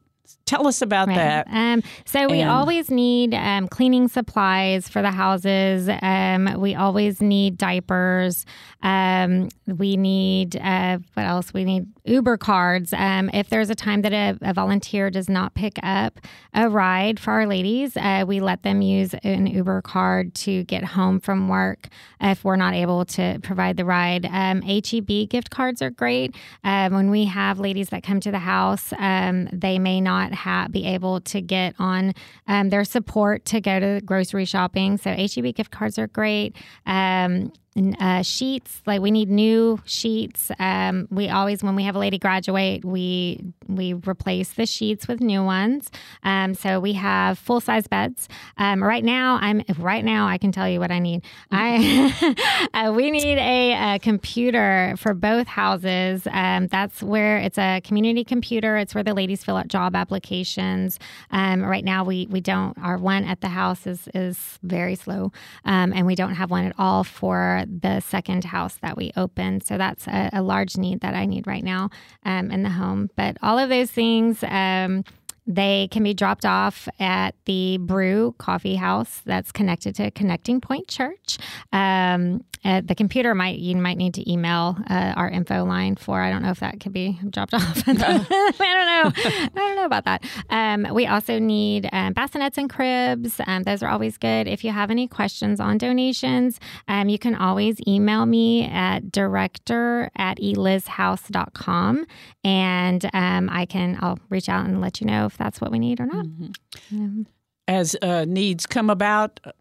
tell us about Right. that. Um, so we And- always need um, cleaning supplies for the houses. Um, we always need diapers. Um, we need uh, what else? We need Uber cards. Um, if there's a time that a, a volunteer does not pick up a ride for our ladies, uh, we let them use an Uber card to get home from work if we're not able to provide the ride. Um, HEB gift cards are great. Um, when we have ladies that come to the house, um, they may not ha- be able to get on um, their support to go to grocery shopping. So HEB gift cards are great. Um, uh, sheets like we need new sheets. Um, we always when we have a lady graduate, we we replace the sheets with new ones. Um, so we have full size beds. Um, right now, I'm right now I can tell you what I need. I uh, we need a, a computer for both houses. Um, that's where it's a community computer. It's where the ladies fill out job applications. Um, right now, we we don't. Our one at the house is is very slow, um, and we don't have one at all for the second house that we opened. So that's a, a large need that I need right now um, in the home. But all of those things. Um, they can be dropped off at the Brew Coffee House that's connected to Connecting Point Church. Um, uh, the computer might you might need to email uh, our info line for. I don't know if that could be dropped off. I don't know. I don't know about that. Um, we also need um, bassinets and cribs. Um, those are always good. If you have any questions on donations, um, you can always email me at director at elizhouse.com and um, I can I'll reach out and let you know if that's what we need or not. As uh, needs come about, uh,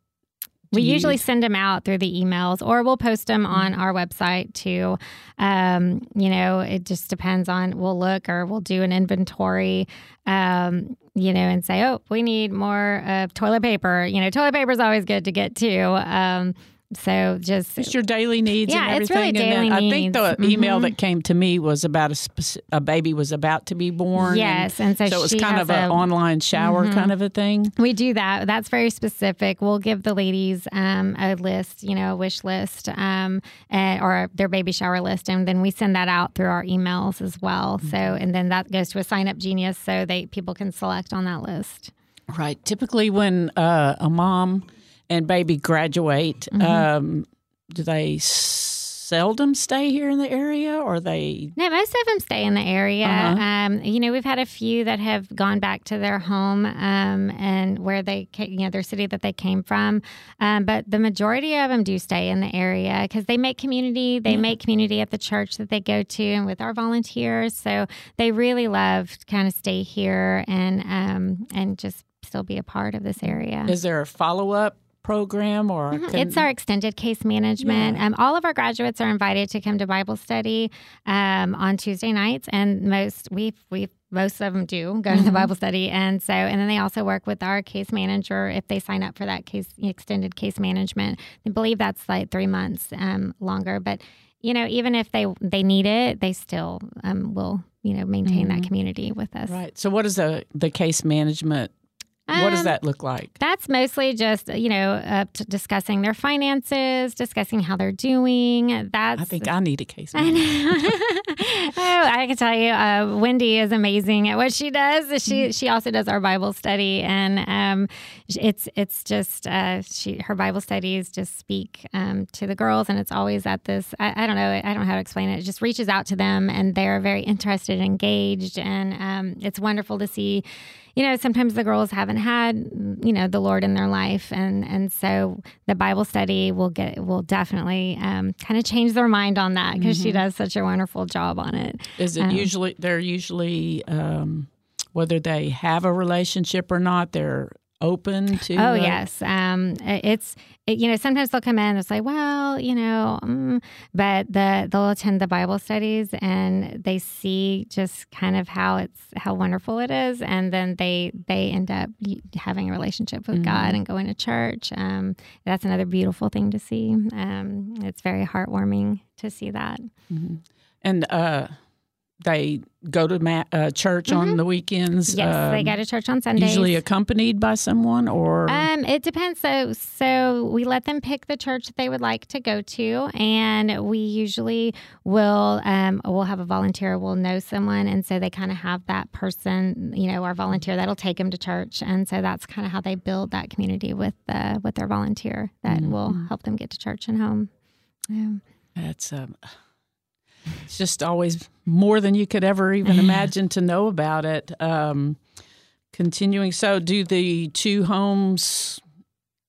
We you- usually send them out through the emails or we'll post them on our website too. Um, you know, it just depends on, we'll look or we'll do an inventory, um, you know, and say, oh, we need more uh, toilet paper. You know, toilet paper is always good to get too. Um, so just Just your daily needs Yeah, and it's really everything. and daily then I think the needs. email that came to me was about a speci- a baby was about to be born. Yes, and so so it was kind of an a- Mm-hmm. online shower kind of a thing. We do that. That's very specific. We'll give the ladies um, a list, you know, a wish list um, and, or their baby shower list, and then we send that out through our emails as well. So, and then that goes to a SignUpGenius, so they people can select on that list. Right. Typically, when uh, a mom and baby graduate, Mm-hmm. um, do they seldom stay here in the area, or they? No, most of them stay in the area. Uh-huh. Um, you know, we've had a few that have gone back to their home um, and where they, you know, their city that they came from. Um, but the majority of them do stay in the area because they make community. They make community at the church that they go to and with our volunteers. So they really love to kind of stay here and um, and just still be a part of this area. Is there a follow up program, or Mm-hmm. It's our extended case management. Um, all of our graduates are invited to come to Bible study um, on Tuesday nights, and most we we most of them do go to the Bible study, and so and then they also work with our case manager if they sign up for that case extended case management. I believe that's like three months um, longer, but you know even if they they need it, they still um, will you know maintain that community with us. right? So, what is the the case management what does Um, that look like? That's mostly just you know uh, t- discussing their finances, discussing how they're doing. That's I think I need a case. I oh, I can tell you, uh, Wendy is amazing at what she does. She she also does our Bible study, and um, it's it's just uh, she her Bible studies just speak um, to the girls, and it's always at this. I, I don't know. I don't know how to explain it. It just reaches out to them, and they're very interested and engaged, and um, it's wonderful to see you know sometimes the girls haven't had you know the lord in their life and and so the bible study will get will definitely um, kind of change their mind on that because she does such a wonderful job on it Is it usually they're usually um, whether they have a relationship or not? They're open to. oh yes. Um, it's it, you know sometimes they'll come in and say well you know mm, but the they'll attend the bible studies and they see just kind of how it's how wonderful it is and then they they end up having a relationship with god and going to church. Um, that's another beautiful thing to see. Um, it's very heartwarming to see that. And uh, they go to ma- uh, church on the weekends. Mm-hmm. yes they um, go to church on sundays usually accompanied by someone or Um, it depends. So, so we let them pick the church that they would like to go to, and we usually will um, we'll have a volunteer. We'll know someone, and so they kind of have that person, you know, our volunteer that'll take them to church, and so that's kind of how they build that community with uh, with their volunteer that will help them get to church and home. Yeah. It's um, it's just always more than you could ever even imagine to know about it. Um, continuing, so do the two homes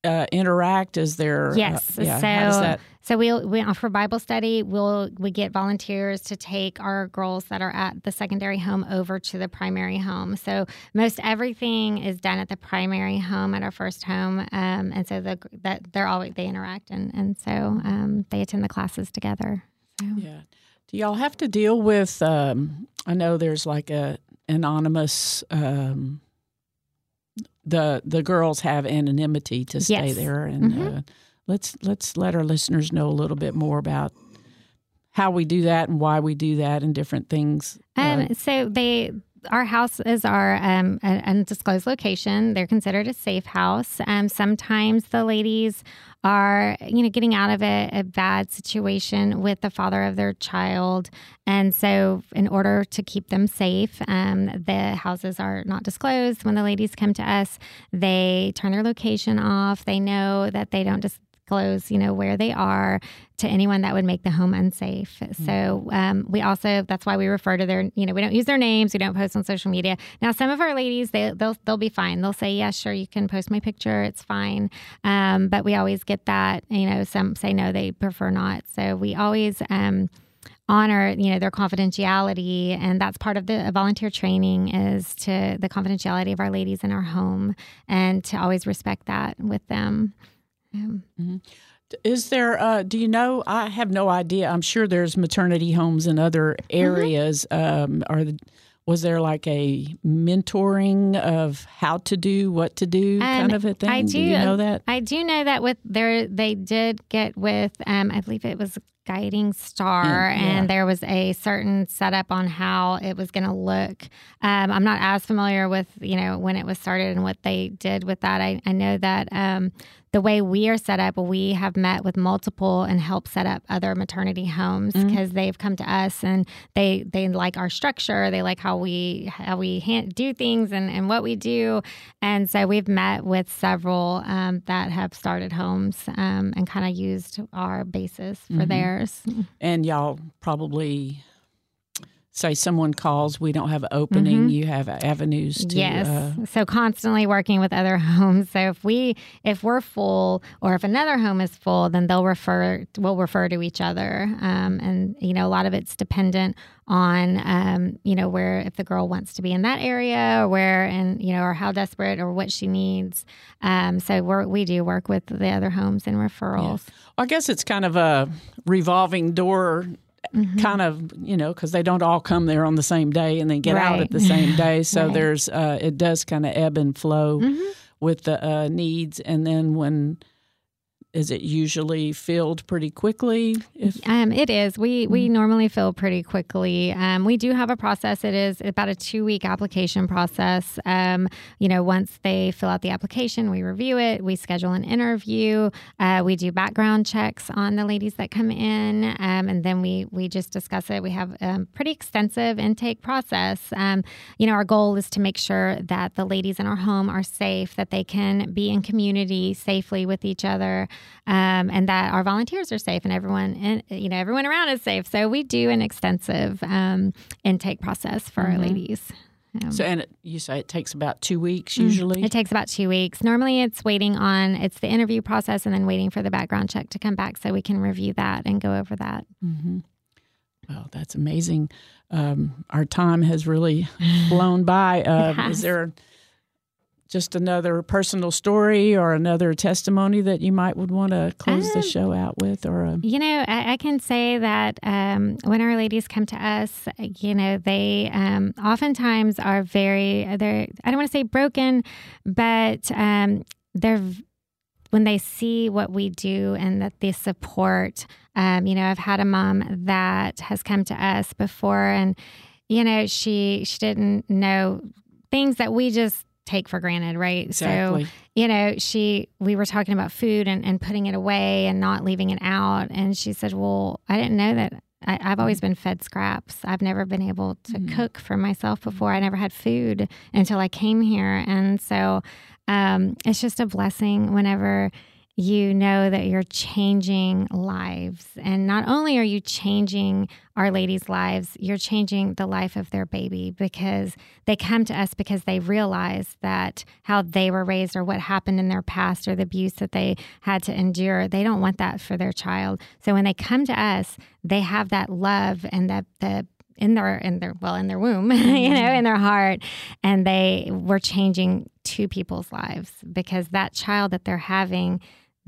uh, interact? Is there? uh, Yes. yeah, so that? so we we offer Bible study. We'll we get volunteers to take our girls that are at the secondary home over to the primary home. So most everything is done at the primary home at our first home, um, and so the that they're always they interact and and so um, they attend the classes together. So. Yeah. Do y'all have to deal with? Um, I know there's like a anonymous. Um, the the girls have anonymity to stay Yes. there, and uh, let's let's let our listeners know a little bit more about how we do that and why we do that and different things. Um, so they, our house is our um, an undisclosed location. They're considered a safe house. Um, sometimes the ladies are, you know, getting out of a, a bad situation with the father of their child, and so in order to keep them safe, um, the houses are not disclosed. When the ladies come to us, they turn their location off. They know that they don't just disclose, you know, where they are to anyone that would make the home unsafe. So um, we also that's why we refer to their, you know, we don't use their names, we don't post on social media. Now, some of our ladies they they'll they'll be fine. They'll say, yeah, sure, you can post my picture, it's fine. Um, but we always get that, you know, some say no, they prefer not. So we always. Um, honor you know their confidentiality and that's part of the volunteer training is to the confidentiality of our ladies in our home and to always respect that with them Um, Is there? Uh, do you know? I have no idea. I'm sure there's maternity homes in other Mm-hmm. areas. Um, are the, was there like a mentoring of how to do, what to do, kind Um, of a thing? I do, you know that? I do know that with their they did get with um, I believe it was Guiding Star, Mm, yeah. and there was a certain setup on how it was going to look. Um, I'm not as familiar with you know when it was started and what they did with that. I, I know that um, the way we are set up, we have met with multiple and helped set up other maternity homes Mm-hmm. because they've come to us and they they like our structure, they like how we how we hand, do things and and what we do, and so we've met with several um, that have started homes um, and kind of used our basis for Mm-hmm. And y'all probably say someone calls, we don't have an opening. You have avenues to. Mm-hmm. Yes. Uh, so constantly working with other homes. So if we if we're full or if another home is full, then they'll refer we'll refer to each other. Um, and you know a lot of it's dependent on um, you know where if the girl wants to be in that area or where and you know or how desperate or what she needs. Um, so we we do work with the other homes and referrals. I guess it's kind of a revolving door. Mm-hmm. Kind of, you know, because they don't all come there on the same day and then get out at the same day. So Right. Mm-hmm. there's, uh, it does kind of ebb and flow with the uh, needs. And then when is it usually filled pretty quickly? If Um, it is. We we normally fill pretty quickly. Um, we do have a process. It is about a two week application process. Um, you know, once they fill out the application, we review it. We schedule an interview. Uh, we do background checks on the ladies that come in, um, and then we we just discuss it. We have a pretty extensive intake process. Um, you know, our goal is to make sure that the ladies in our home are safe, that they can be in community safely with each other um, and that our volunteers are safe and everyone and you know everyone around is safe. So we do an extensive um, intake process for our ladies. Um, so, and it, you say it takes about two weeks usually. it takes about two weeks. Normally, it's waiting on it's the interview process and then waiting for the background check to come back so we can review that and go over that. Well, that's amazing. Um, our time has really flown by. Uh, has. is there just another personal story or another testimony that you might would want to close the Um, show out with, or a, You know, I, I can say that um, when our ladies come to us, you know, they um, oftentimes are very, they're, I don't want to say broken, but um, they're, when they see what we do and that they support, um, you know, I've had a mom that has come to us before and, you know, she, she didn't know things that we just take for granted, right? Exactly. So, you know, she, we were talking about food and, and putting it away and not leaving it out. And she said, Well, I didn't know that. I, I've always been fed scraps. I've never been able to cook for myself before. I never had food until I came here. And so um, it's just a blessing whenever you know that you're changing lives. And not only are you changing Our Ladies' lives, you're changing the life of their baby because they come to us because they realize that how they were raised or what happened in their past or the abuse that they had to endure, they don't want that for their child. So when they come to us, they have that love and that the in their in their well in their womb you know in mm-hmm. their heart and they were changing two people's lives because that child that they're having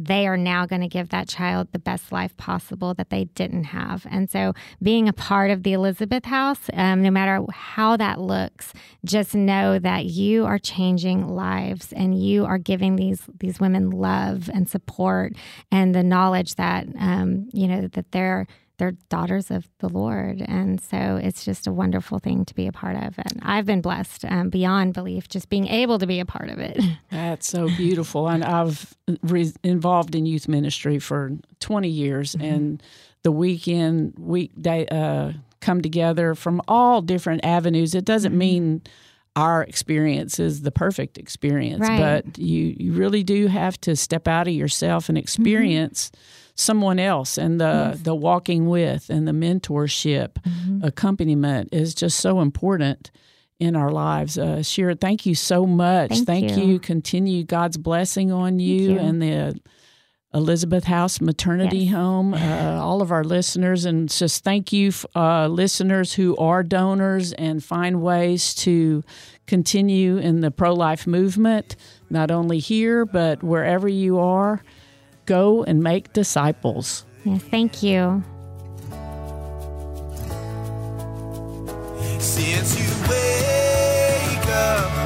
they are now going to give that child the best life possible that they didn't have. And so, being a part of the Elizabeth House, um, no matter how that looks, just know that you are changing lives and you are giving these these women love and support and the knowledge that um, you know that they're they're daughters of the Lord. And so it's just a wonderful thing to be a part of. And I've been blessed um, beyond belief just being able to be a part of it. That's so beautiful. and I've re- involved in youth ministry for 20 years, and the weekend, weekday, uh, come together from all different avenues. It doesn't mean our experience is the perfect experience, Right. but you, you really do have to step out of yourself and experience someone else and the the walking with and the mentorship accompaniment is just so important in our lives. Uh, Shira, thank you so much. Thank you. you. Continue God's blessing on you, you. and the Elizabeth House Maternity Yes. Home, uh, all of our listeners, and just thank you, uh, listeners who are donors and find ways to continue in the pro life movement, not only here, but wherever you are. Go and make disciples. yes, thank you. Since you wake up